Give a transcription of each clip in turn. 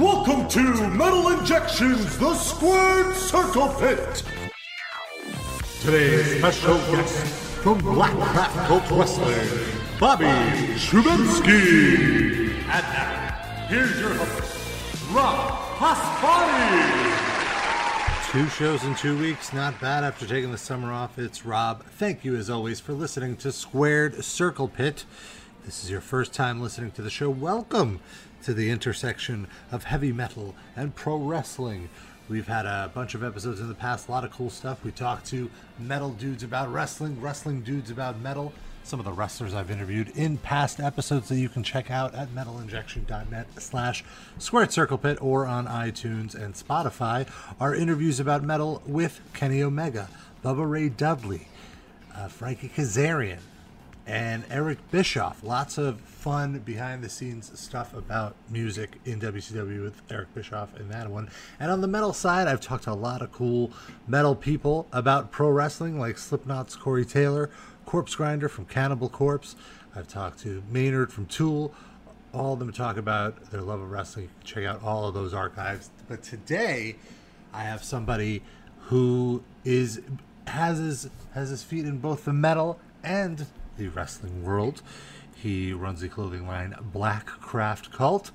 Welcome to Metal Injections, the Squared Circle Pit. Today's special guest from Blackcraft Cult Wrestling, Bobby Schubenski. And now, here's your host, Rob Pasbani. Two shows in two weeks, not bad after taking the summer off. It's Rob. Thank you, as always, for listening to Squared Circle Pit. This is your first time listening to the show. Welcome to the intersection of heavy metal and pro wrestling. We've had a bunch of episodes in the past, a lot of cool stuff. We talked to metal dudes about wrestling, wrestling dudes about metal. Some of the wrestlers I've interviewed in past episodes that you can check out at metalinjection.net slash squared circle pit or on iTunes and Spotify are interviews about metal with Kenny Omega, Bubba Ray Dudley, uh, Frankie Kazarian, and Eric Bischoff. Lots of fun behind the scenes stuff about music in WCW with Eric Bischoff in that one. And on the metal side, I've talked to a lot of cool metal people about pro wrestling, like Slipknot's Corey Taylor, Corpse Grinder from Cannibal Corpse. I've talked to Maynard from Tool. All of them talk about their love of wrestling. Check out all of those archives. But today, I have somebody who is has his has his feet in both the metal and the wrestling world. He runs the clothing line Blackcraft Cult,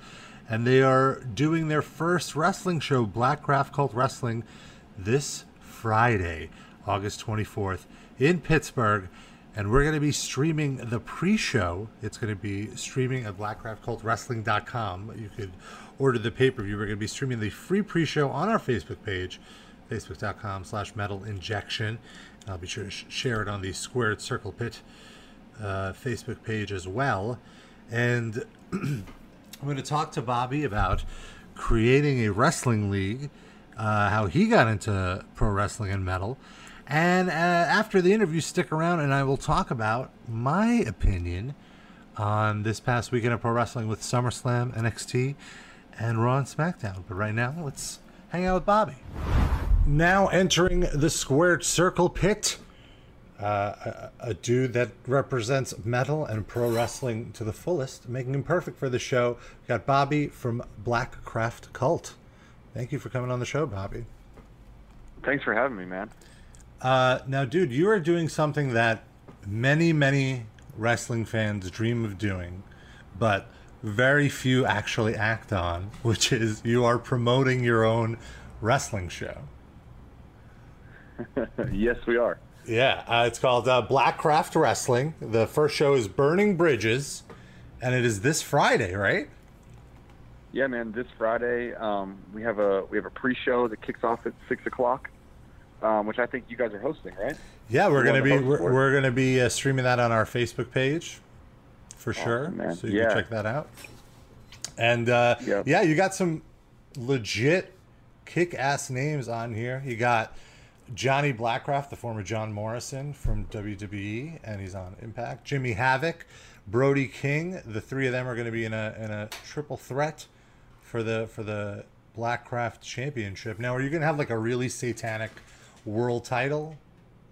and they are doing their first wrestling show, Blackcraft Cult Wrestling, this Friday, August 24th, in Pittsburgh. And we're going to be streaming the pre show. It's going to be streaming at blackcraftcultwrestling.com. You could order the pay per view. We're going to be streaming the free pre show on our Facebook page, facebook.com slash metal injection. I'll be sure to sh- share it on the Squared Circle Pit uh, Facebook page as well. And I'm going to talk to Bobby about creating a wrestling league, uh, how he got into pro wrestling and metal. And uh, after the interview, stick around and I will talk about my opinion on this past weekend of pro wrestling with SummerSlam, NXT, and Raw and SmackDown. But right now, let's hang out with Bobby. Now entering the squared circle pit uh, a, a dude that represents metal and pro wrestling to the fullest, making him perfect for the show. We got Bobby from Blackcraft Cult. Thank you for coming on the show, Bobby. Thanks for having me, man. Uh, now, dude, you are doing something that many, many wrestling fans dream of doing, but very few actually act on, which is you are promoting your own wrestling show. yes, we are. Yeah, uh, it's called uh, Black Craft Wrestling. The first show is Burning Bridges, and it is this Friday, right? Yeah, man. This Friday, um, we have a we have a pre-show that kicks off at six o'clock, um, which I think you guys are hosting, right? Yeah, we're gonna be we're, we're gonna be uh, streaming that on our Facebook page for sure. Man. So you Yeah. can check that out. And uh, Yep. yeah, you got some legit kick-ass names on here. You got Johnny Blackcraft, the former John Morrison from WWE, and he's on Impact. Jimmy Havoc, Brody King. The three of them are going to be in a in a triple threat for the for the Blackcraft Championship. Now, are you going to have like a really satanic world title?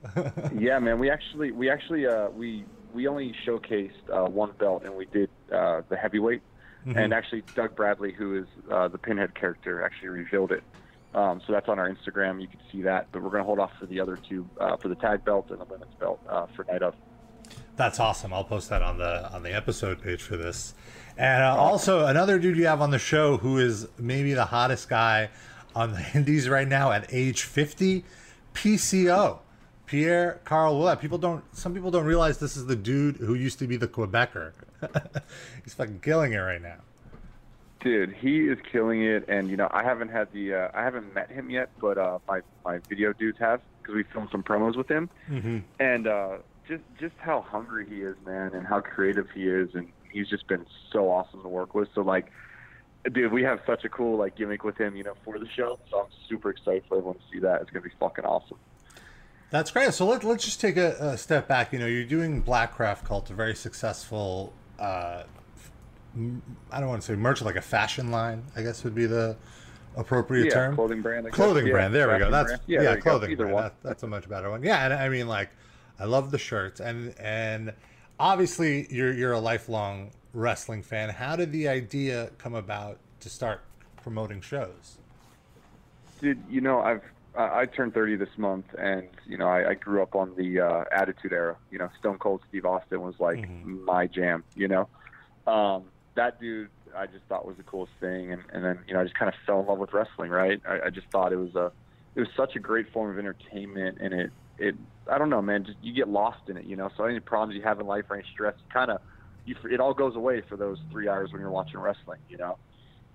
yeah, man. We actually we actually uh, we we only showcased uh, one belt, and we did uh, the heavyweight. Mm-hmm. And actually, Doug Bradley, who is uh, the Pinhead character, actually revealed it. Um, so that's on our Instagram. You can see that. But we're going to hold off for the other two, uh, for the tag belt and the women's belt uh, for night of. That's awesome. I'll post that on the on the episode page for this. And uh, also another dude you have on the show who is maybe the hottest guy on the Indies right now at age 50, PCO. Pierre Carl Ouellet. People don't some people don't realize this is the dude who used to be the Quebecer. He's fucking killing it right now. Dude, he is killing it, and you know I haven't had the uh, I haven't met him yet, but uh, my my video dudes have because we filmed some promos with him, Mm-hmm. and uh, just just how hungry he is, man, and how creative he is, and he's just been so awesome to work with. So like, dude, we have such a cool like gimmick with him, you know, for the show. So I'm super excited for everyone to see that. It's gonna be fucking awesome. That's great. So let, let's just take a, a step back. You know, you're doing Blackcraft Cult, a very successful, uh, I don't want to say merch, like a fashion line, I guess would be the appropriate yeah, term. clothing brand. I guess. Clothing Yeah, brand. There we go. That's brand. yeah, go. clothing brand. That, that's a much better one. Yeah, and I mean, like, I love the shirts, and and obviously you're you're a lifelong wrestling fan. How did the idea come about to start promoting shows? Dude, you know, I've I, turned 30 this month, and you know, I, I grew up on the uh, Attitude Era. You know, Stone Cold Steve Austin was like Mhm. my jam. You know, um, that dude I just thought was the coolest thing, and, and then you know, I just kind of fell in love with wrestling. Right? I, I just thought it was a it was such a great form of entertainment, and it it I don't know, man, just you get lost in it. You know, so any problems you have in life or any stress, kind of you it all goes away for those three hours when you're watching wrestling. You know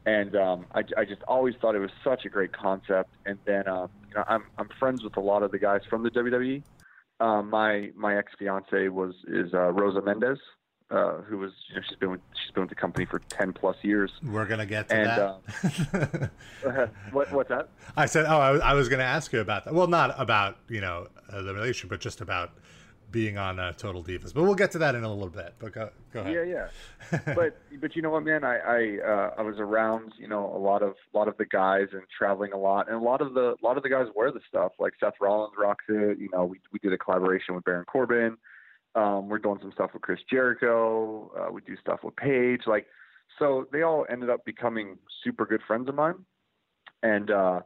and um, I, I just always thought it was such a great concept. And then um, you know, I'm I'm friends with a lot of the guys from the WWE. Um, my my ex fiance was is uh, Rosa Mendez, uh, who was you know she's been with she's been with the company for ten plus years. We're gonna get to And, that. what what's that? I said, oh, I was, I was gonna ask you about that. Well, not about you know uh, the relationship, but just about being on uh, Total Divas. But we'll get to that in a little bit. But go go ahead. Yeah, yeah. but but you know what, man? I I uh, I was around you know a lot of a lot of the guys and traveling a lot, and a lot of the a lot of the guys wear the stuff. Like Seth Rollins rocks it. You know, we we did a collaboration with Baron Corbin. Um, we're doing some stuff with Chris Jericho. Uh, we do stuff with Paige. Like, so they all ended up becoming super good friends of mine. And uh,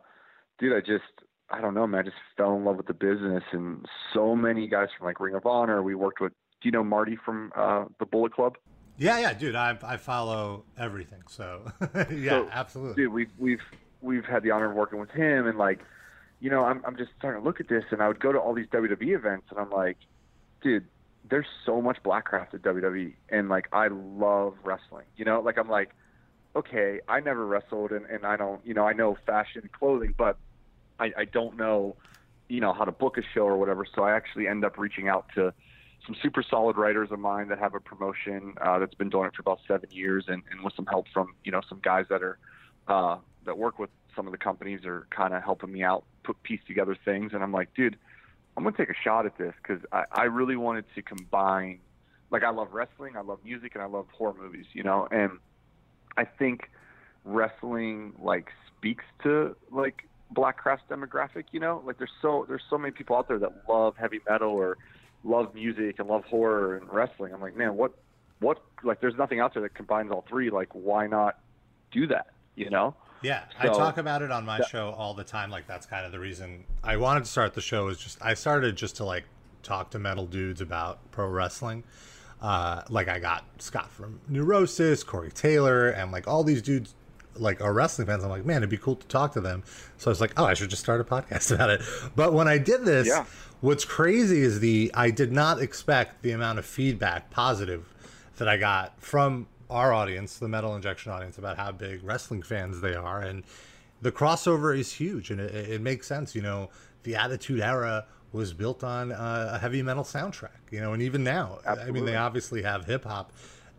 dude, I just I don't know, man. I just fell in love with the business, and so many guys from like Ring of Honor. We worked with. Do you know Marty from uh, the Bullet Club? Yeah, yeah, dude. I I follow everything. So yeah, So, absolutely. dude we've we've we've had the honor of working with him and like you know i'm i'm just starting to look at this and i would go to all these wwe events and i'm like dude there's so much blackcraft at wwe and like i love wrestling you know like i'm like okay i never wrestled and, and i don't you know i know fashion clothing but i i don't know you know how to book a show or whatever so i actually end up reaching out to some super solid writers of mine that have a promotion uh, that's been doing it for about seven years, and, and with some help from you know some guys that are uh, that work with some of the companies are kind of helping me out put piece together things. And I'm like, dude, I'm gonna take a shot at this because I, I really wanted to combine. Like I love wrestling, I love music, and I love horror movies. You know, and I think wrestling like speaks to like blackcraft demographic. You know, like there's so there's so many people out there that love heavy metal or love music and love horror and wrestling. I'm like, man, what, what, like, there's nothing out there that combines all three. Like, why not do that? You know? Yeah, I talk about it on my show all the time. Like that's kind of the reason I wanted to start the show. Is just I started just to like talk to metal dudes about pro wrestling. Uh, like I got Scott from Neurosis, Corey Taylor, and like all these dudes like are wrestling fans. I'm like, man, it'd be cool to talk to them. So I was like, oh, I should just start a podcast about it. But when I did this, Yeah. what's crazy is the I did not expect the amount of feedback positive that I got from our audience, the Metal Injection audience, about how big wrestling fans they are, and the crossover is huge, and it, it makes sense. You know, the Attitude Era was built on uh, a heavy metal soundtrack. You know, and even now, I mean, they obviously have hip hop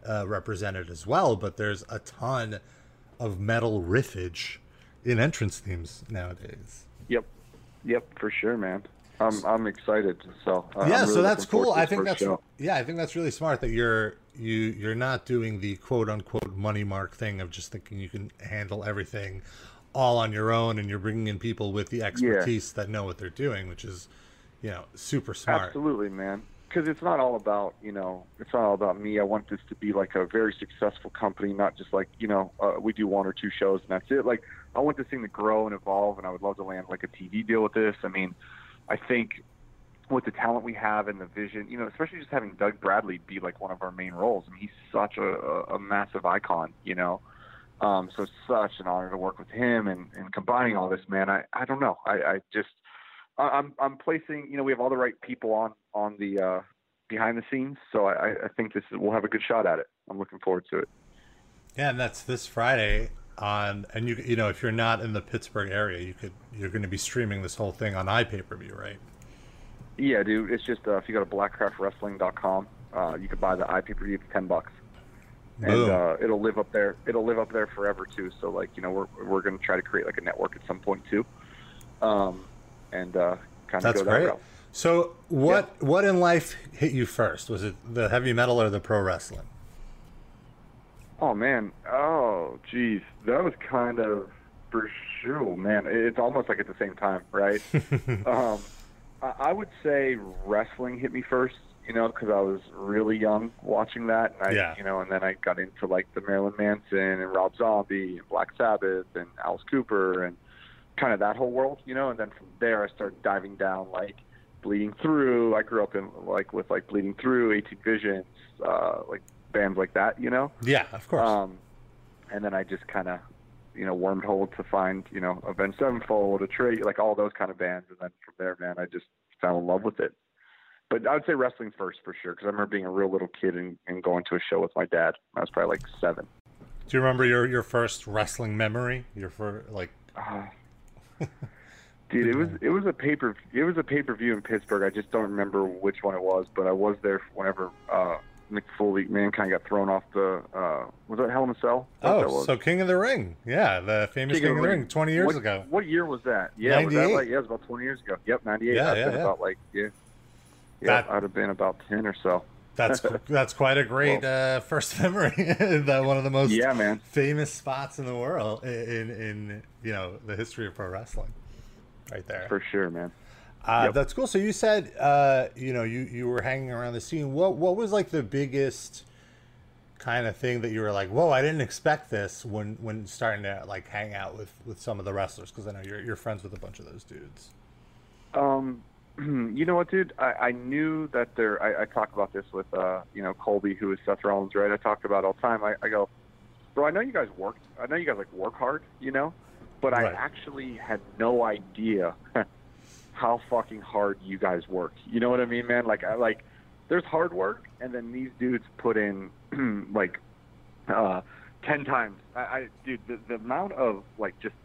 uh, represented as well, but there's a ton of metal riffage in entrance themes nowadays. Yep. Yep, for sure, man. I'm, I'm excited. So, uh, yeah, really so that's cool. I think that's show. yeah, I think that's really smart that you're you you're not doing the quote unquote money mark thing of just thinking you can handle everything all on your own, and you're bringing in people with the expertise that know what they're doing, which is you know super smart. Absolutely, man. Because it's not all about you know, it's not all about me. I want this to be like a very successful company, not just like you know, uh, we do one or two shows and that's it. Like I want this thing to grow and evolve, and I would love to land like a TV deal with this. I mean, I think with the talent we have and the vision, you know, especially just having Doug Bradley be like one of our main roles. I mean, he's such a, a, massive icon, you know. Um, so it's such an honor to work with him and, and combining all this, man. I, I don't know. I, I just I'm I'm placing. You know, we have all the right people on on the uh, behind the scenes, so I, I think this is, we'll have a good shot at it. I'm looking forward to it. Yeah, and that's this Friday on, and you you know if you're not in the Pittsburgh area, you could you're going to be streaming this whole thing on iPay per view, right? Yeah, dude. It's just uh, if you go to blackcraftwrestling.com, uh, you can buy the IP per view for ten bucks, and Boom. uh, it'll live up there. It'll live up there forever too. So like you know we're we're gonna try to create like a network at some point too, um, and uh, kind of That's go that great. route. So what what in life hit you first? Was it the heavy metal or the pro wrestling? Oh man, oh geez, that was kind of for sure, man. It's almost like at the same time, right? um, I, I would say wrestling hit me first, you know, because I was really young watching that. And I, Yeah. You know, and then I got into like the Marilyn Manson and Rob Zombie and Black Sabbath and Alice Cooper and kind of that whole world, you know. And then from there, I started diving down like Bleeding Through. I grew up in like with like Bleeding Through, 18 Visions, uh, like bands like that, you know. Yeah, of course. Um, and then I just kind of, you know, wormhole to find, you know, Avenged Sevenfold, Atreyu, like all those kind of bands. And then from there, man, I just fell in love with it. But I would say wrestling first for sure, because I remember being a real little kid and, and going to a show with my dad. I was probably like seven. Do you remember your your first wrestling memory? Your first like Uh, dude, it was it was a paper it was a pay per view in Pittsburgh. I just don't remember which one it was, but I was there whenever uh, Mick Foley, Mankind got thrown off the uh, was that Hell in a Cell? Is that what that Oh, so King of the Ring. Yeah, the famous King, of the Ring, 20 years what, ago. What year was that? Yeah, was that like yeah, it was about twenty years ago. Yep, ninety eight. Yeah, I'd yeah, yeah. about like yeah. Yeah, That- I'd have been about ten or so. That's that's quite a great uh, first memory. that one of the most Yeah, man. famous spots in the world in in you know the history of pro wrestling, right there. For sure, man. Uh, Yep. That's cool. So you said, uh, you know, you, you were hanging around the scene. What what was like the biggest kind of thing that you were like, whoa, I didn't expect this when when starting to like hang out with with some of the wrestlers because I know you're you're friends with a bunch of those dudes. Um, you know what, dude? I, I knew that there. I, I talk about this with, uh, you know, Colby, who is Seth Rollins, right? I talk about it all the time. I, I go, bro. I know you guys work. I know you guys like work hard, you know, but I actually had no idea how fucking hard you guys work. You know what I mean, man? Like, I like. There's hard work, and then these dudes put in like uh, ten times. I, I dude, the, the amount of like just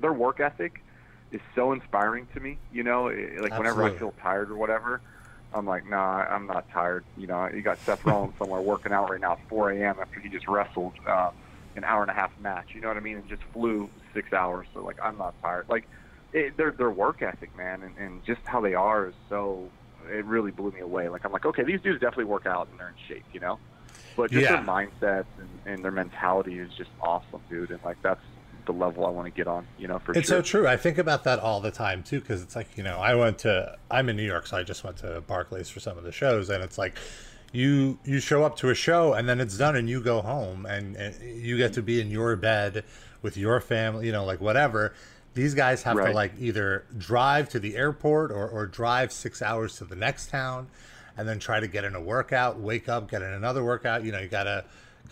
their work ethic is so inspiring to me. You know, like whenever I feel tired or whatever, I'm like, nah, I'm not tired. You know, you got Seth Rollins somewhere working out right now at 4 a.m. after he just wrestled uh, an hour and a half match. You know what I mean? And just flew six hours. So like, I'm not tired. Like, it, their their work ethic, man, and, and just how they are is so. It really blew me away. Like, I'm like, okay, these dudes definitely work out and they're in shape. You know. But just Yeah. their mindsets and, and their mentality is just awesome, dude. And like that's the level I want to get on, you know, for It's sure. so true. I think about that all the time too, because it's like you know, I went to. I'm in New York, so I just went to Barclays for some of the shows, and it's like. You you show up to a show and then it's done and you go home and, and you get to be in your bed with your family, you know, like whatever. These guys have to like either drive to the airport or, or drive six hours to the next town and then try to get in a workout, wake up, get in another workout. You know, you gotta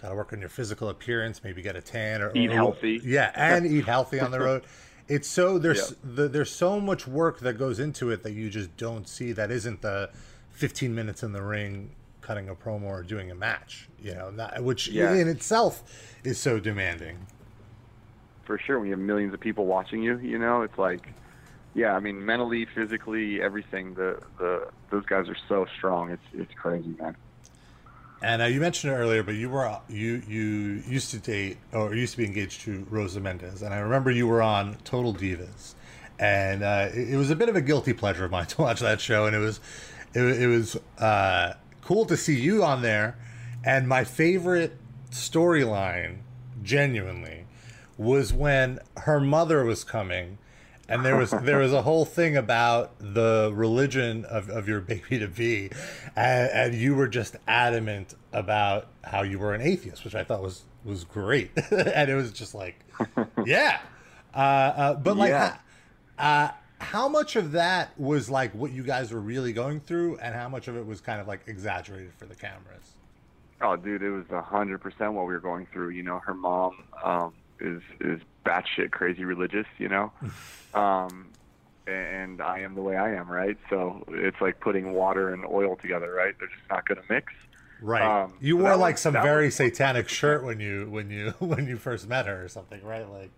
gotta work on your physical appearance, maybe get a tan or Eat or- healthy. Yeah, and eat healthy on the road. It's so there's the, there's so much work that goes into it that you just don't see. That isn't the 15 minutes in the ring, cutting a promo or doing a match. You know, not, which Yeah. in itself is so demanding. For sure. When you have millions of people watching you, you know, it's like, yeah. I mean, mentally, physically, everything. The the those guys are so strong. It's it's crazy, man. And uh, you mentioned it earlier, but you were you you used to date or used to be engaged to Rosa Mendez, and I remember you were on Total Divas, and uh, it, was a bit of a guilty pleasure of mine to watch that show, and it was it, it was uh, cool to see you on there, and my favorite storyline, genuinely, was when her mother was coming. And there was there was a whole thing about the religion of, of your baby to be, and, and you were just adamant about how you were an atheist, which I thought was was great, and it was just like, yeah, uh, uh, but like, Yeah. uh, how much of that was like what you guys were really going through, and how much of it was kind of like exaggerated for the cameras? Oh, dude, it was a hundred percent what we were going through. You know, her mom um, is is batshit crazy religious. You know, um, and I am the way I am, right? So it's like putting water and oil together, right? They're just not going to mix. Right. Um, you so wore like was- some very was- satanic shirt when you when you when you first met her or something, right? Like,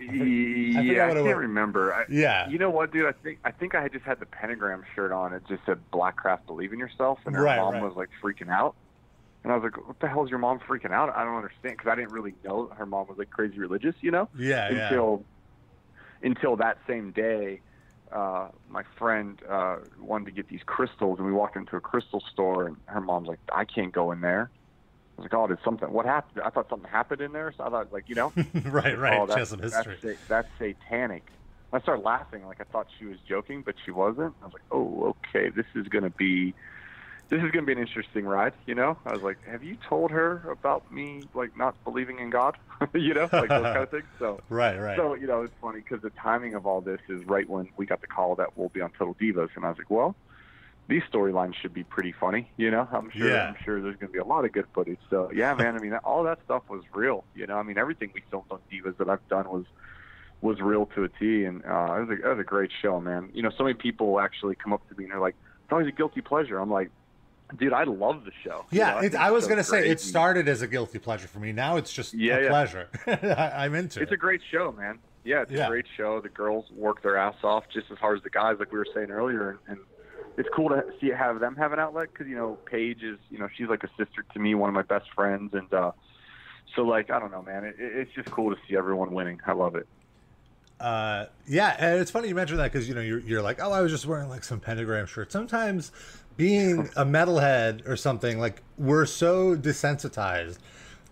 yeah, forgot I, what can't was. remember. I, Yeah. You know what, dude? I think I think I had just had the pentagram shirt on. It just said "Blackcraft, believe in yourself," and her Right, mom right. was like freaking out. And I was like, "What the hell is your mom freaking out?" I don't understand because I didn't really know her mom was like crazy religious, you know. yeah, yeah. until until that same day, uh, my friend uh, wanted to get these crystals, and we walked into a crystal store, and her mom's like, "I can't go in there." I was like, "Oh, did something? What happened?" I thought something happened in there, so I thought, like, you know, right, right. oh, that's, some history. That's, that's satanic. I started laughing, like I thought she was joking, but she wasn't. I was like, "Oh, okay, this is gonna be." This is going to be an interesting ride. You know, I was like, have you told her about me like not believing in God? you know, like those kind of things. So right, right. So you know, it's funny because the timing of all this is right when we got the call that we'll be on Total Divas, and I was like, well, these storylines should be pretty funny. You know, I'm sure. Yeah. I'm sure there's going to be a lot of good footage. So yeah, man. I mean, all that stuff was real. You know, I mean, everything we filmed on Divas that I've done was was real to a T, and uh, it was a it was a great show, man. You know, so many people actually come up to me and they're like, "It's always a guilty pleasure." I'm like, dude, I love the show. You know, Yeah, it, think I was show's gonna say it started as a guilty pleasure for me. Now it's just Yeah, a yeah. pleasure. I, I'm into it. It's it. a great show, man. Yeah, it's Yeah. a great show. The girls work their ass off just as hard as the guys, like we were saying earlier, and, and it's cool to see have them have an outlet because you know Paige is, you know, she's like a sister to me, one of my best friends, and uh, so like I don't know, man, it, it's just cool to see everyone winning. I love it. Uh, yeah, and it's funny you mentioned that because you know you're you're like, oh, I was just wearing like some pentagram shirt. Sometimes being a metalhead or something like we're so desensitized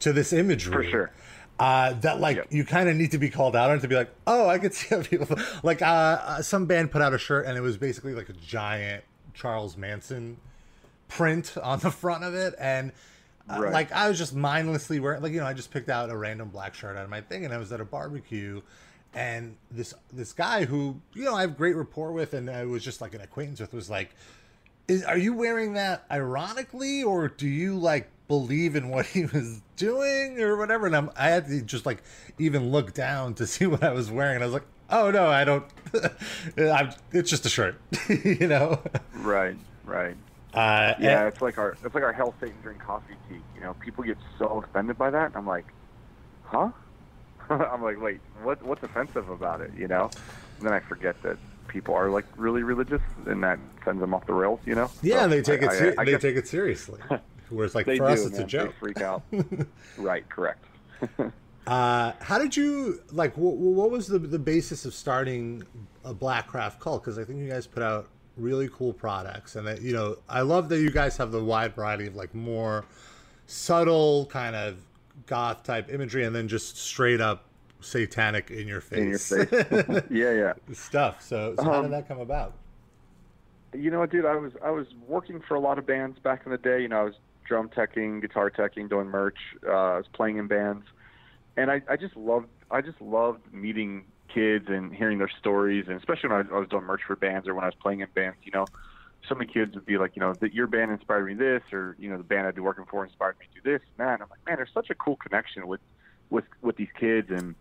to this imagery For sure. uh, that like Yep. you kind of need to be called out on it to be like, oh, I could see how people like uh, uh, some band put out a shirt and it was basically like a giant Charles Manson print on the front of it and. Uh, Right. Like I was just mindlessly wearing, like you know, I just picked out a random black shirt out of my thing, and I was at a barbecue, and this this guy who you know I have great rapport with, and I was just like an acquaintance with, was like, is, "Are you wearing that ironically, or do you like believe in what he was doing, or whatever?" And I'm, I had to just like even look down to see what I was wearing, and I was like, "Oh no, I don't. I'm, it's just a shirt, you know." Right, right. Uh, Yeah, and- it's like our it's like our hell Satan drink coffee tea. You know, people get so offended by that. I'm like, huh? I'm like, wait, what? What's offensive about it? You know? And then I forget that people are like really religious, and that sends them off the rails. You know? yeah, So they take I- it. I- ser- I they guess take it seriously. Whereas, like for do, us, it's man. a joke. They freak out. right, correct. Uh, how did you like? What, what was the the basis of starting a Blackcraft Cult? Because I think you guys put out really cool products, and that you know, I love that you guys have the wide variety of like more subtle kind of goth type imagery, and then just straight up satanic in your face, In your face. yeah, yeah. stuff. So, so how Um, did that come about? You know what, dude? I was I was working for a lot of bands back in the day. You know, I was drum teching, guitar teching, doing merch. Uh, I was playing in bands, and I, I just loved I just loved meeting kids and hearing their stories, and especially when I was, I was doing merch for bands or when I was playing in bands. You know, so many kids would be like, you know, that your band inspired me this, or you know, the band I'd be working for inspired me to do this and that. And I'm like, man, there's such a cool connection with with with these kids, and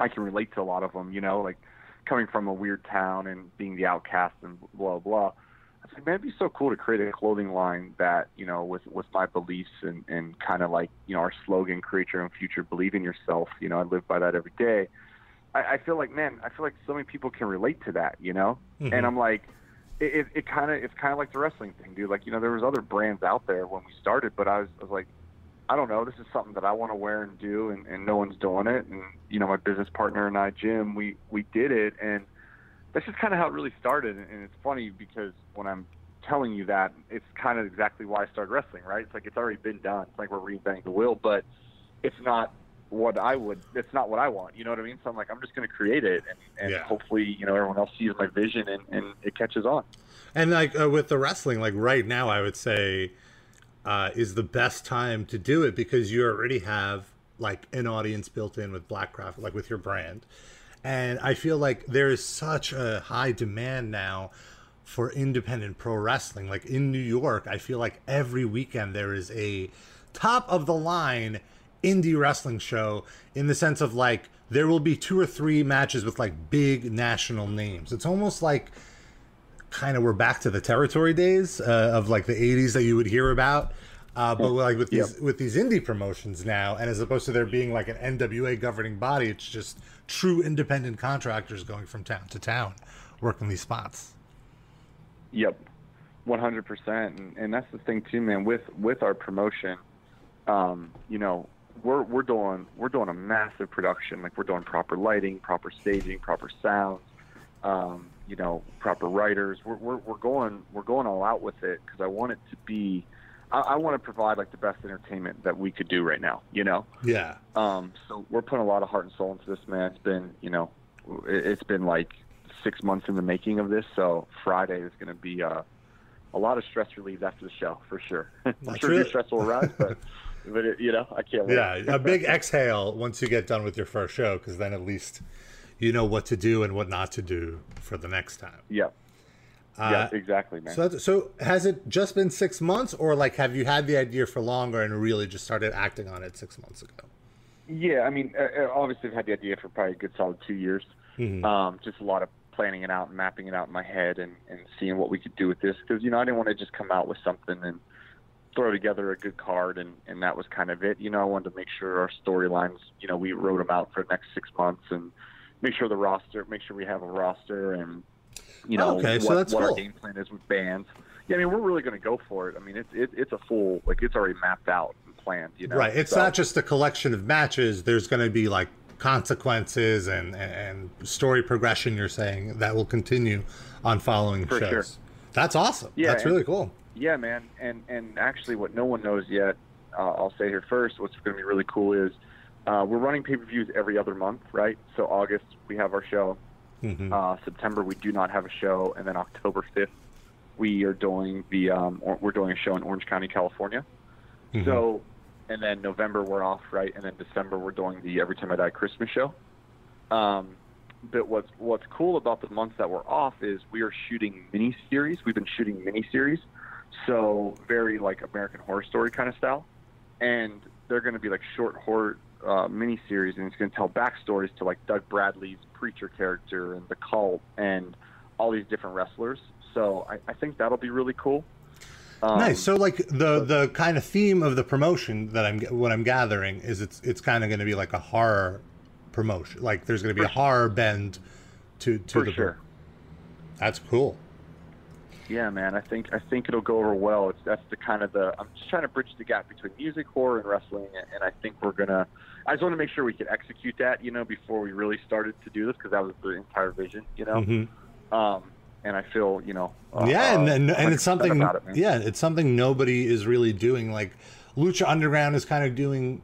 I can relate to a lot of them. You know, like coming from a weird town and being the outcast and blah blah. I like, man, it'd be so cool to create a clothing line that, you know, with with my beliefs and and kind of like, you know, our slogan, create your own future, believe in yourself. You know, I live by that every day. I, I feel like, man, I feel like so many people can relate to that. You know, Mhm. and I'm like, it it, it kind of it's kind of like the wrestling thing, dude. Like, you know, there was other brands out there when we started, but I was I was like. I don't know. This is something that I want to wear and do, and, and no one's doing it. And you know, my business partner and I, Jim, we we did it, and that's just kind of how it really started. And, it's funny because when I'm telling you that, it's kind of exactly why I started wrestling, right? It's like it's already been done. It's like we're reinventing the wheel, but it's not what I would. It's not what I want. You know what I mean? So I'm like, I'm just going to create it, and, and Yeah. hopefully, you know, everyone else sees my vision and, and it catches on. And like uh, with the wrestling, like right now, I would say uh, is the best time to do it because you already have like an audience built in with Blackcraft, like with your brand. And I feel like there is such a high demand now for independent pro wrestling. Like in New York, I feel like every weekend there is a top of the line indie wrestling show in the sense of like there will be two or three matches with like big national names. It's almost like kind of we're back to the territory days uh, of like the 80s that you would hear about uh, but like with these with these indie promotions now and as opposed to there being like an nwa governing body it's just true independent contractors going from town to town working these spots Yep, one hundred percent, and and that's the thing too, man. With with our promotion, um, you know, we're we're doing we're doing a massive production. Like we're doing proper lighting, proper staging, proper sound, um, you know, proper writers. We're we're we're going we're going all out with it because I want it to be. I, I want to provide like the best entertainment that we could do right now. You know. yeah Um, so we're putting a lot of heart and soul into this, man. It's been, you know, it- it's been like six months in the making of this. So Friday is going to be, uh, a lot of stress relief after the show for sure. I'm sure your stress will rise, but but it, you know I can't. wait. Yeah, a big exhale once you get done with your first show, because then at least you know what to do and what not to do for the next time. yeah, Uh, yeah, exactly, man. So, so has it just been six months, or like have you had the idea for longer and really just started acting on it six months ago? Yeah, I mean, uh, uh, obviously, I've had the idea for probably a good solid two years. Mhm. Um, just a lot of planning it out and mapping it out in my head and, and seeing what we could do with this. Because, you know, I didn't want to just come out with something and throw together a good card and, and that was kind of it. You know, I wanted to make sure our storylines, you know, we wrote them out for the next six months and make sure the roster, make sure we have a roster and, you know, Okay, what, so that's what cool. our game plan is with bands. Yeah, I mean, we're really going to go for it. I mean, it's it, it's a full, like, it's already mapped out and planned, you know. right. It's So- not just a collection of matches. There's going to be like consequences and, and story progression. You're saying that will continue on following For shows. sure. That's awesome. Yeah, That's and- really cool. Yeah, man, and and actually, what no one knows yet, uh, I'll say here first. What's going to be really cool is uh, we're running pay per views every other month, right? So August we have our show. Mhm. Uh, September we do not have a show, and then October fifth we are doing the um, or, we're doing a show in Orange County, California. Mhm. So, and then November we're off, right? And then December we're doing the Every Time I Die Christmas show. Um, but what's what's cool about the months that we're off is we are shooting mini series. We've been shooting mini series, so very like American Horror Story kind of style, and they're going to be like short horror uh, mini series, and it's going to tell backstories to like Doug Bradley's preacher character and the cult and all these different wrestlers. So I, I think that'll be really cool. Um, nice. So, like the the kind of theme of the promotion that I'm what I'm gathering is it's it's kind of going to be like a horror promotion. Like there's going to be a horror bend to to for the sure. That's cool. Yeah, man. I think I think it'll go over well. It's that's the kind of the I'm just trying to bridge the gap between music, horror, and wrestling, and- and I think we're gonna. I just want to make sure we could execute that, you know, before we really started to do this because that was the entire vision, you know. Mhm. Um, and I feel, you know. uh, yeah, and, uh, and and it's something. It, yeah, it's something nobody is really doing. Like Lucha Underground is kind of doing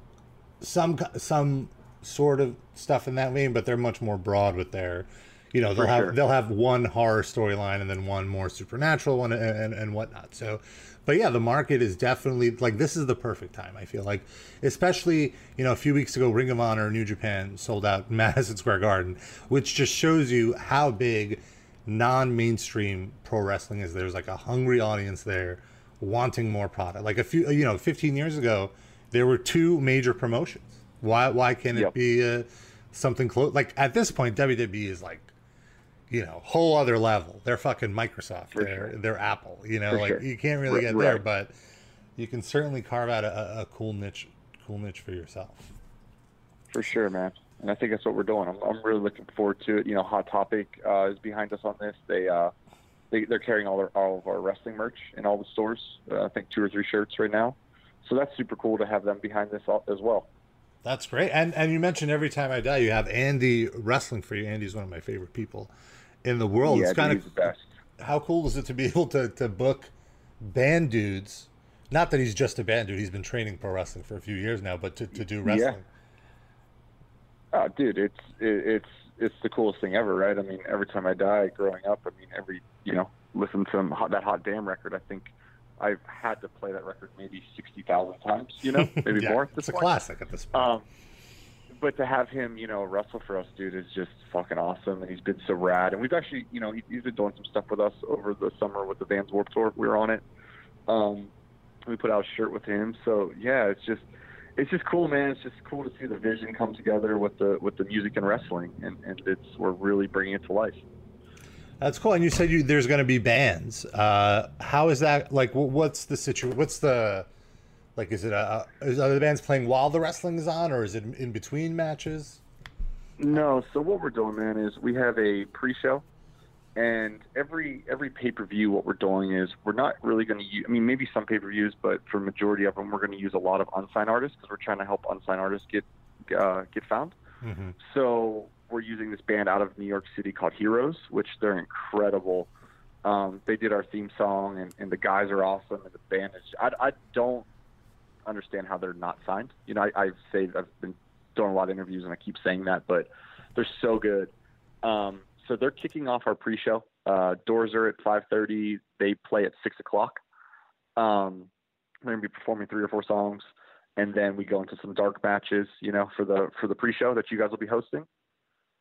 some some sort of stuff in that vein, but they're much more broad with their. You know, they'll For have sure. they'll have one horror storyline and then one more supernatural one and, and, and whatnot. So, but yeah, the market is definitely like this is the perfect time. I feel like, especially you know, a few weeks ago, Ring of Honor New Japan sold out Madison Square Garden, which just shows you how big non-mainstream pro wrestling is. There's like a hungry audience there wanting more product. Like a few, you know, 15 years ago, there were two major promotions. Why why can't it Yep. be uh, something close? Like at this point, WWE is like you know, whole other level. They're fucking Microsoft. For they're sure. they're Apple. You know, For like sure. you can't really Right- get there, right. but you can certainly carve out a, a- cool niche, cool niche for yourself. For sure, man. And I think that's what we're doing. I'm, I'm really looking forward to it. You know, Hot Topic uh, is behind us on this. They uh, they they're carrying all their, all of our wrestling merch in all the stores. Uh, I think two or three shirts right now. So that's super cool to have them behind this all, as well. That's great. And and you mentioned every time I die, you have Andy wrestling for you. Andy's one of my favorite people in the world. yeah, it's kind of the best. how cool is it to be able to to book band dudes? Not that he's just a band dude. He's been training pro wrestling for a few years now, but to, to do wrestling. Oh, dude, it's it, it's it's the coolest thing ever, right? I mean, every time I die, growing up, I mean, every you know, listen to hot, that hot damn record. I think I've had to play that record maybe sixty thousand times. You know, maybe Yeah, more. At It's this a classic at this point. Um, but to have him, you know, wrestle for us, dude, is just fucking awesome, and he's been so rad. And we've actually, you know, he, he's been doing some stuff with us over the summer with the Vans Warp Tour. We were on it. Um, we put out a shirt with him. So yeah, it's just, it's just cool, man. It's just cool to see the vision come together with the with the music and wrestling, and and it's we're really bringing it to life. That's cool. And you said you there's going to be bands. Uh, how is that? Like, what's the situation? What's the like? Is it a is are the bands playing while the wrestling is on, or is it in between matches? No, so what we're doing, man, is we have a pre-show, and every every pay-per-view, what we're doing is we're not really going to use. I mean, maybe some pay-per-views, but for majority of them, we're going to use a lot of unsigned artists because we're trying to help unsigned artists get uh, get found. Mm-hmm. So we're using this band out of New York City called Heroes, which they're incredible. Um, they did our theme song, and, and the guys are awesome, and the band is. I, I don't understand how they're not signed. You know, I, I say I've been doing a lot of interviews, and I keep saying that, but they're so good. Um, so they're kicking off our pre-show Uh, doors are at 5:30. They play at six o'clock. Um, we're gonna be performing three or four songs, and then we go into some dark matches, you know, for the for the pre-show that you guys will be hosting.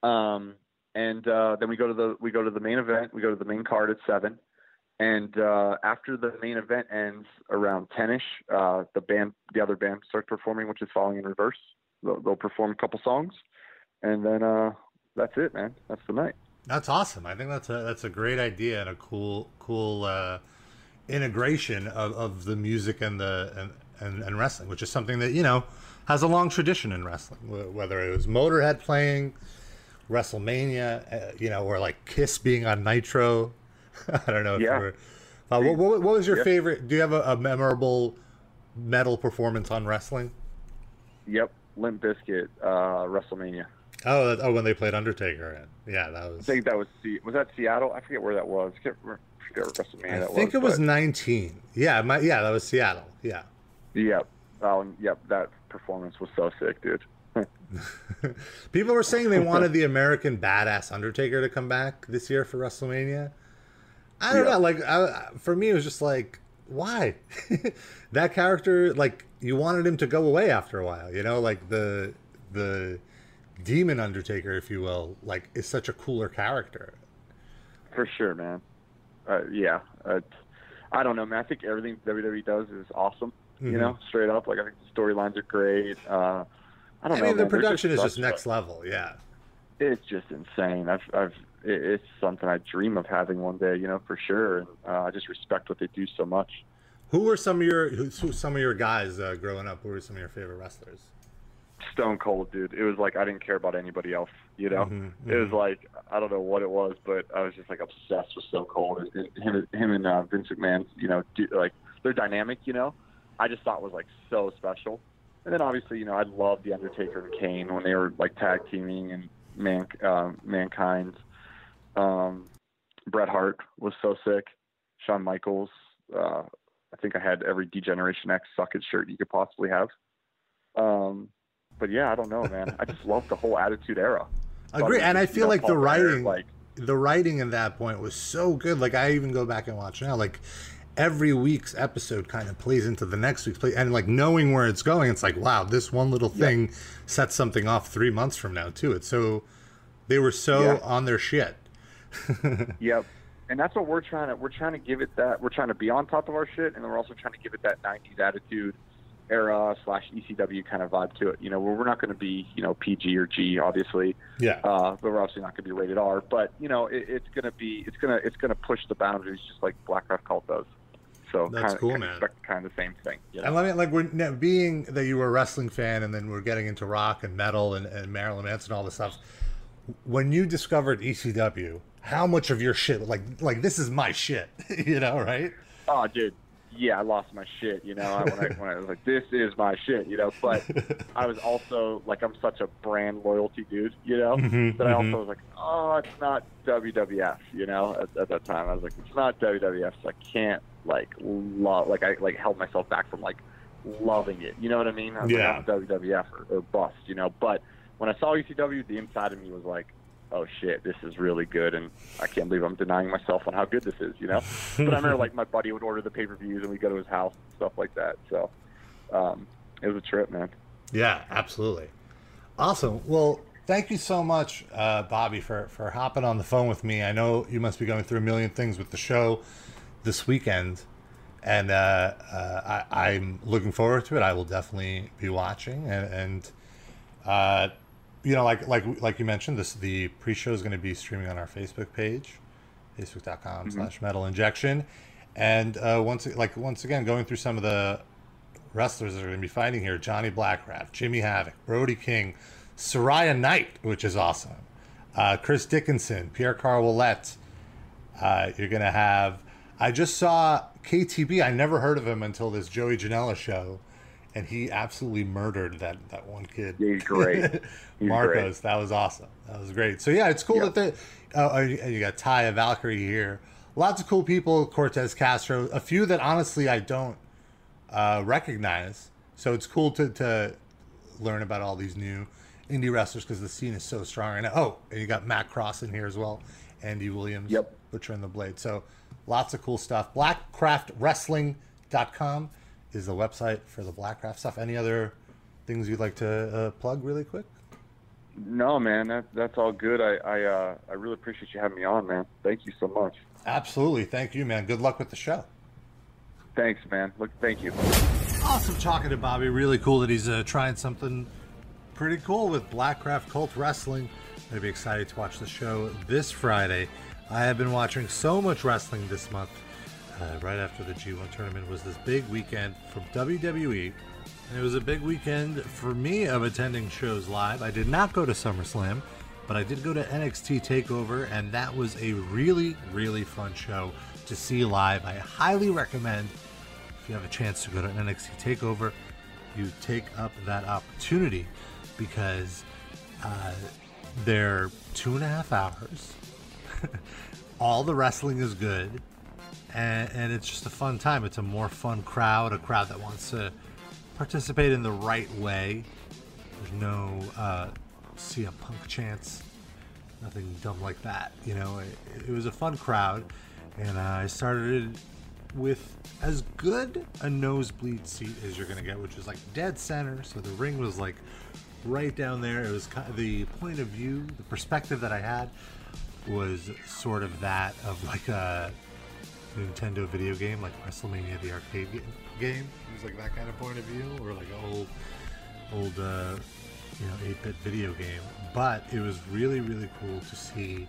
Um, and uh, then we go to the we go to the main event. We go to the main card at seven, and uh, after the main event ends around ten-ish, uh, the band the other band starts performing, which is Falling in Reverse. They'll, they'll perform a couple songs, and then uh, that's it, man. That's the night. That's awesome. I think that's a that's a great idea and a cool cool uh, integration of, of the music and the and, and, and wrestling, which is something that you know has a long tradition in wrestling. Whether it was Motorhead playing WrestleMania, uh, you know, or like Kiss being on Nitro. I don't know. If Yeah. you were, uh, what, what, what was your favorite? Do you have a, a memorable metal performance on wrestling? Yep, Limp Bizkit, uh, WrestleMania. Oh, that- oh, when they played Undertaker. Yeah, that was. I think that was was that Seattle? I forget where that was. I forget, where- I forget where WrestleMania I think was. it was but- 19. Yeah, my, yeah, that was Seattle. Yeah. Yep. Oh, yep. That performance was so sick, dude. People were saying they wanted the American Badass Undertaker to come back this year for WrestleMania. I don't Yeah. know. Like, I, for me, it was just like, why? that character, like, you wanted him to go away after a while. You know, like the the Demon Undertaker, if you will, like, is such a cooler character. For sure, man. Uh, yeah. Uh, I don't know, man. I think everything WWE does is awesome. Mhm. You know, straight up. Like I think the storylines are great. Uh, I don't I know. mean, the man. Production is just next level. Yeah. it's just insane. I've, I've, it, it's something I dream of having one day, you know, for sure. And uh, I just respect what they do so much. Who were some of your who, some of your guys uh, growing up? Who were some of your favorite wrestlers? Stone cold, dude. It was like I didn't care about anybody else, you know. Mhm, It was like I don't know what it was, but I was just like obsessed with Stone Cold and, and him, him and uh, Vince McMahon. You know, do, like their dynamic. You know, I just thought was like so special. And then obviously, you know, I loved the Undertaker and Kane when they were like tag teaming and man, uh, mankind. Um, Bret Hart was so sick. Shawn Michaels. Uh, I think I had every Degeneration X suck it shirt you could possibly have. Um, but yeah, I don't know, man. I just love the whole Attitude Era. Agree, and I feel like the Paul writing, like the writing in that point was so good. Like I even go back and watch now. Like every week's episode kind of plays into the next week's play, and like knowing where it's going, it's like wow, this one little thing sets something off three months from now too. It's so they were so Yeah. on their shit. Yep. And that's what we're trying to we're trying to give it that we're trying to be on top of our shit and then we're also trying to give it that nineties attitude era slash ECW kind of vibe to it. You know, where we're not gonna be, you know, PG or G obviously. Yeah, Uh, but we're obviously not gonna be rated R. But, you know, it, it's gonna be it's gonna it's gonna push the boundaries just like Blackcraft Cult does. So That's kinda, cool, kinda man. Kind of the same thing. You know? and let me like we're now, being that you were a wrestling fan, and then we're getting into rock and metal and, and Marilyn Manson and all this stuff. When you discovered ECW, how much of your shit like like this is my shit, you know, right? Oh, dude. Yeah, I lost my shit. You know, I- when I when I was like, "This is my shit," you know. But I was also like, I'm such a brand loyalty dude, you know, Mhm, that I also mhm. was like, "Oh, it's not WWF," you know. At, at that time, I was like, "It's not WWF," so I can't like love like I like held myself back from like loving it. You know what I mean? I was Yeah. like, WWF or, or bust, you know. But when I saw ECW, the inside of me was like, oh shit, this is really good, and I can't believe I'm denying myself on how good this is, you know. but I remember like my buddy would order the pay per views, and we'd go to his house and stuff like that. So um, it was a trip, man. Yeah, absolutely. Awesome. Well, thank you so much, uh, Bobby, for, for hopping on the phone with me. I know you must be going through a million things with the show this weekend, and uh, uh, I, I'm looking forward to it. I will definitely be watching, and, and uh, you know, like like like you mentioned, this the pre-show is going to be streaming on our Facebook page, facebook.com slash metal injection, and uh, once like once again going through some of the wrestlers that are going to be fighting here Johnny Blackcraft, Jimmy Havoc, Brody King, Saraya Knight, which is awesome, uh, Chris Dickinson, Pierre Carl Ouellet. Uh, you're going to have. I just saw KTB. I never heard of him until this Joey Janela show, and he absolutely murdered that, that one kid. He's great. He's Marcos. That was awesome. That was great. So yeah, it's cool Yeah. that they. Uh, you got Taya Valkyrie here. Lots of cool people. Cortez Castro. A few that honestly I don't uh, recognize. So it's cool to, to learn about all these new indie wrestlers because the scene is so strong right now. Oh, and you got Matt Cross in here as well, Andy Williams, Yep. Butcher and the Blade. So lots of cool stuff. Blackcraftwrestling.com is the website for the Blackcraft stuff. Any other things you'd like to uh, plug really quick? No, man, that that's all good. I I uh, I really appreciate you having me on, man. Thank you so much. Absolutely. Thank you, man. Good luck with the show. Thanks, man. Look, thank you. Awesome talking to Bobby. Really cool that he's uh, trying something pretty cool with Blackcraft Cult Wrestling. I'd be excited to watch the show this Friday. I have been watching so much wrestling this month. Uh, right after the G1 tournament was this big weekend from WWE. And it was a big weekend for me of attending shows live. I did not go to SummerSlam, but I did go to NXT TakeOver, and that was a really, really fun show to see live. I highly recommend if you have a chance to go to NXT TakeOver, you take up that opportunity because uh, they're two and a half hours. All the wrestling is good, and, and it's just a fun time. It's a more fun crowd, a crowd that wants to participate in the right way. There's no uh, CM Punk chants, nothing dumb like that. You know, it, it was a fun crowd, and uh, I started with as good a nosebleed seat as you're gonna get, which was like dead center. So the ring was like right down there. It was kind of the point of view, the perspective that I had was sort of that of like a Nintendo video game, like WrestleMania the arcade game. It was like that kind of point of view, or like an old, old, uh, you know, 8-bit video game. But it was really, really cool to see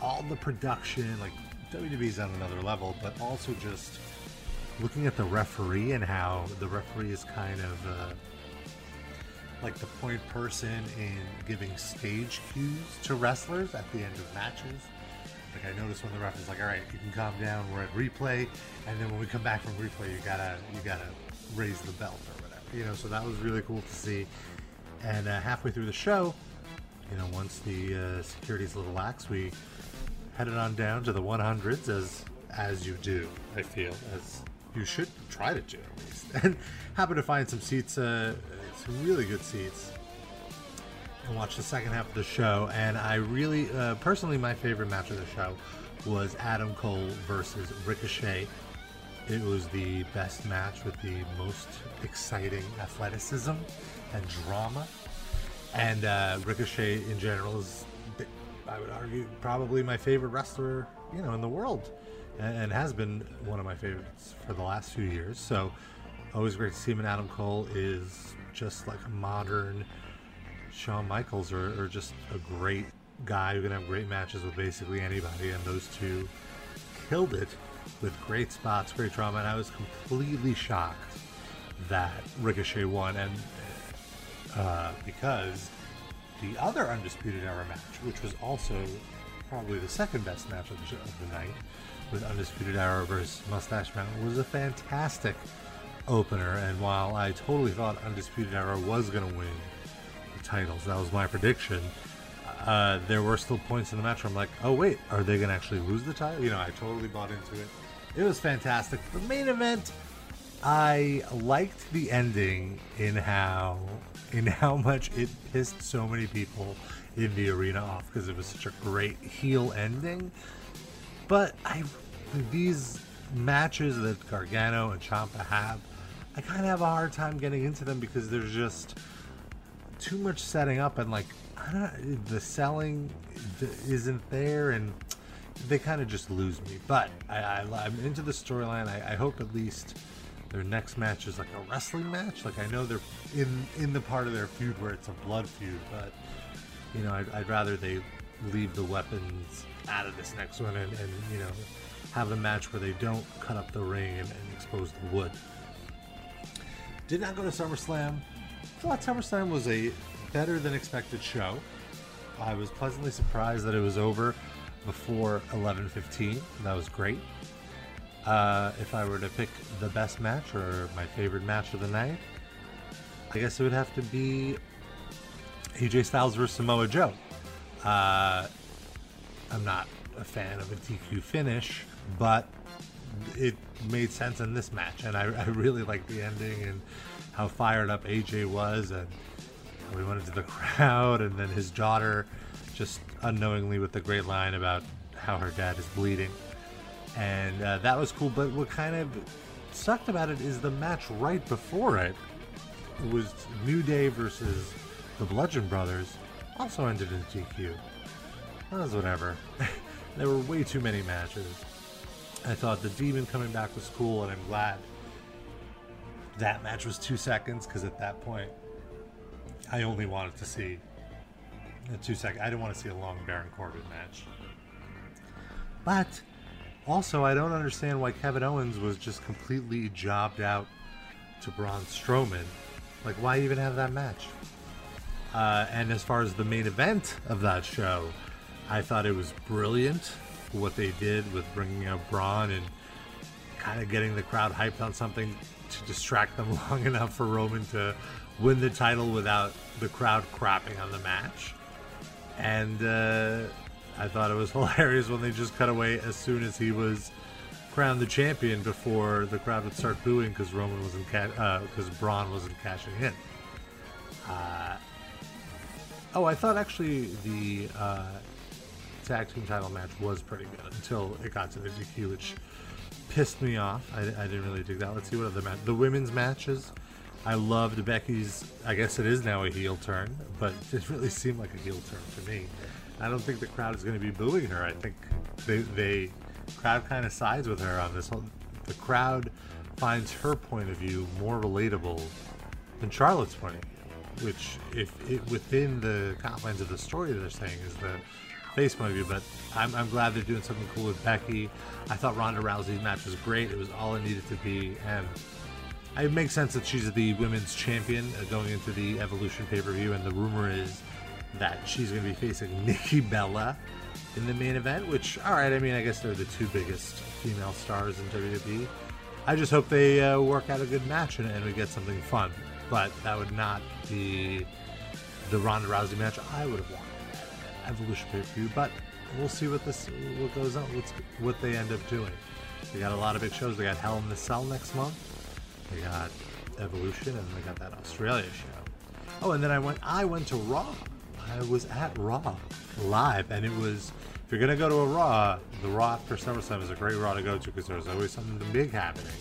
all the production, like WWE's on another level, but also just looking at the referee and how the referee is kind of uh, like the point person in giving stage cues to wrestlers at the end of matches. Like I noticed when the ref is like, "All right, you can calm down. We're at replay," and then when we come back from replay, you gotta you gotta raise the belt or whatever. You know, so that was really cool to see. And uh, halfway through the show, you know, once the uh, security's a little lax, we headed on down to the 100s as as you do. I feel as you should try to do at least, and happened to find some seats, uh, some really good seats, and watch the second half of the show. And I really, uh, personally, my favorite match of the show was Adam Cole versus Ricochet. It was the best match with the most exciting athleticism and drama. And uh, Ricochet in general is, I would argue, probably my favorite wrestler, you know, in the world, and, and has been one of my favorites for the last few years. So, always great to see him. And Adam Cole is just like a modern Shawn Michaels, are, or just a great guy who can have great matches with basically anybody. And those two killed it with great spots, great drama. And I was completely shocked that Ricochet won, and uh, because the other Undisputed Era match, which was also probably the second best match of the, show, of the night, with Undisputed Era versus Mustache Mountain, was a fantastic opener. And while I totally thought Undisputed Era was going to win titles, that was my prediction. Uh, there were still points in the match where I'm like, oh wait, are they going to actually lose the title? You know, I totally bought into it. It was fantastic. The main event, I liked the ending in how in how much it pissed so many people in the arena off because it was such a great heel ending. But I these matches that Gargano and Ciampa have, I kind of have a hard time getting into them because there's just too much setting up and like I don't the selling isn't there and they kind of just lose me. But I, I'm into the storyline. I, I hope at least their next match is like a wrestling match. Like I know they're in in the part of their feud where it's a blood feud, but you know I'd, I'd rather they leave the weapons out of this next one and, and you know have a match where they don't cut up the ring and, and expose the wood. Did not go to SummerSlam. Thought SummerSlam was a better than expected show. I was pleasantly surprised that it was over before 11:15. That was great. Uh, if I were to pick the best match or my favorite match of the night, I guess it would have to be AJ Styles versus Samoa Joe. Uh, I'm not a fan of a DQ finish, but it made sense in this match, and I, I really liked the ending and how fired up AJ was, and we went into the crowd, and then his daughter just unknowingly with the great line about how her dad is bleeding. And uh, that was cool, but what kind of sucked about it is the match right before it. Was New Day versus the Bludgeon Brothers, also ended in DQ. That was whatever. there were way too many matches. I thought the Demon coming back was cool, and I'm glad that match was two seconds because at that point, I only wanted to see a two second. I didn't want to see a long Baron Corbin match. But also, I don't understand why Kevin Owens was just completely jobbed out to Braun Strowman. Like, why even have that match? Uh, and as far as the main event of that show, I thought it was brilliant what they did with bringing out Braun and kind of getting the crowd hyped on something to distract them long enough for Roman to win the title without the crowd crapping on the match. And uh, I thought it was hilarious when they just cut away as soon as he was crowned the champion before the crowd would start booing because Roman wasn't because uh, Braun wasn't cashing in. Uh, oh, I thought actually the uh, tag team title match was pretty good until it got to the DQ, which pissed me off. I, I didn't really dig that. Let's see what other match. The women's matches. I loved Becky's. I guess it is now a heel turn, but it really seem like a heel turn to me. I don't think the crowd is going to be booing her. I think they, they crowd kind of sides with her on this whole. The crowd finds her point of view more relatable than Charlotte's point of view, which, if it within the confines of the story they're saying is the face point of view. But I'm, I'm glad they're doing something cool with Becky. I thought Ronda Rousey's match was great. It was all it needed to be, and it makes sense that she's the women's champion uh, going into the Evolution pay per view. And the rumor is that she's going to be facing Nikki Bella in the main event. Which, all right, I mean, I guess they're the two biggest female stars in WWE. I just hope they uh, work out a good match and, and we get something fun. But that would not be the Ronda Rousey match I would have wanted. Evolution pay per view, but we'll see what this what goes on, what's, what they end up doing. They got a lot of big shows. They got Hell in the Cell next month. They got Evolution, and they got that Australia show. Oh, and then I went. I went to Raw. I was at Raw live, and it was. If you're gonna go to a Raw, the Raw for SummerSlam is a great Raw to go to because there's always something big happening.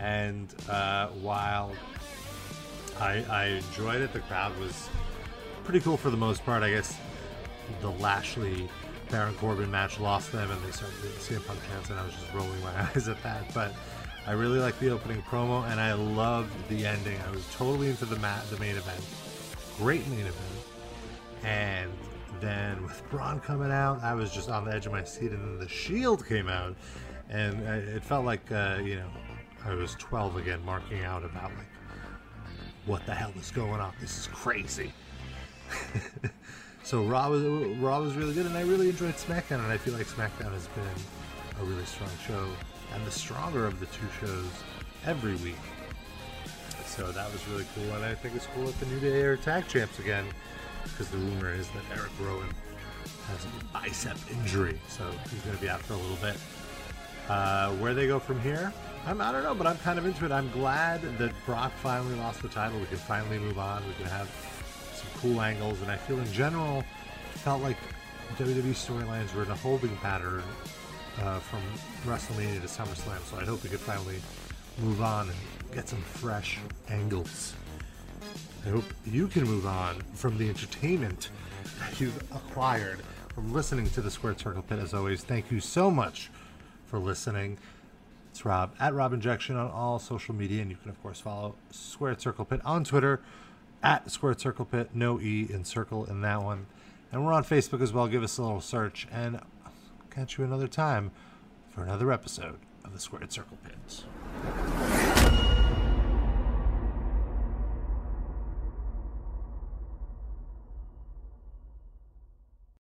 And uh, while I, I enjoyed it, the crowd was pretty cool for the most part. I guess the Lashley Baron Corbin match lost them, and they started doing CM Punk chants, and I was just rolling my eyes at that. But I really liked the opening promo, and I loved the ending. I was totally into the mat, the main event, great main event, and then with Braun coming out, I was just on the edge of my seat, and then the Shield came out, and it felt like uh, you know I was 12 again, marking out about like what the hell is going on. This is crazy. So Raw was Raw was really good, and I really enjoyed SmackDown, and I feel like SmackDown has been a really strong show, and the stronger of the two shows every week. So that was really cool, and I think it's cool that the New Day are tag champs again, because the rumor is that Eric Rowan has a bicep injury, so he's going to be out for a little bit. Uh, where they go from here, I'm, I don't know, but I'm kind of into it. I'm glad that Brock finally lost the title. We can finally move on. We can have cool angles, and I feel in general felt like WWE storylines were in a holding pattern uh, from WrestleMania to SummerSlam. So I hope we could finally move on and get some fresh angles. I hope you can move on from the entertainment that you've acquired from listening to the Square Circle Pit. As always, thank you so much for listening. It's Rob at Rob Injection on all social media, and you can of course follow Square Circle Pit on Twitter at Squared Circle Pit, no E in circle in that one. And we're on Facebook as well. Give us a little search and catch you another time for another episode of the Squared Circle Pit.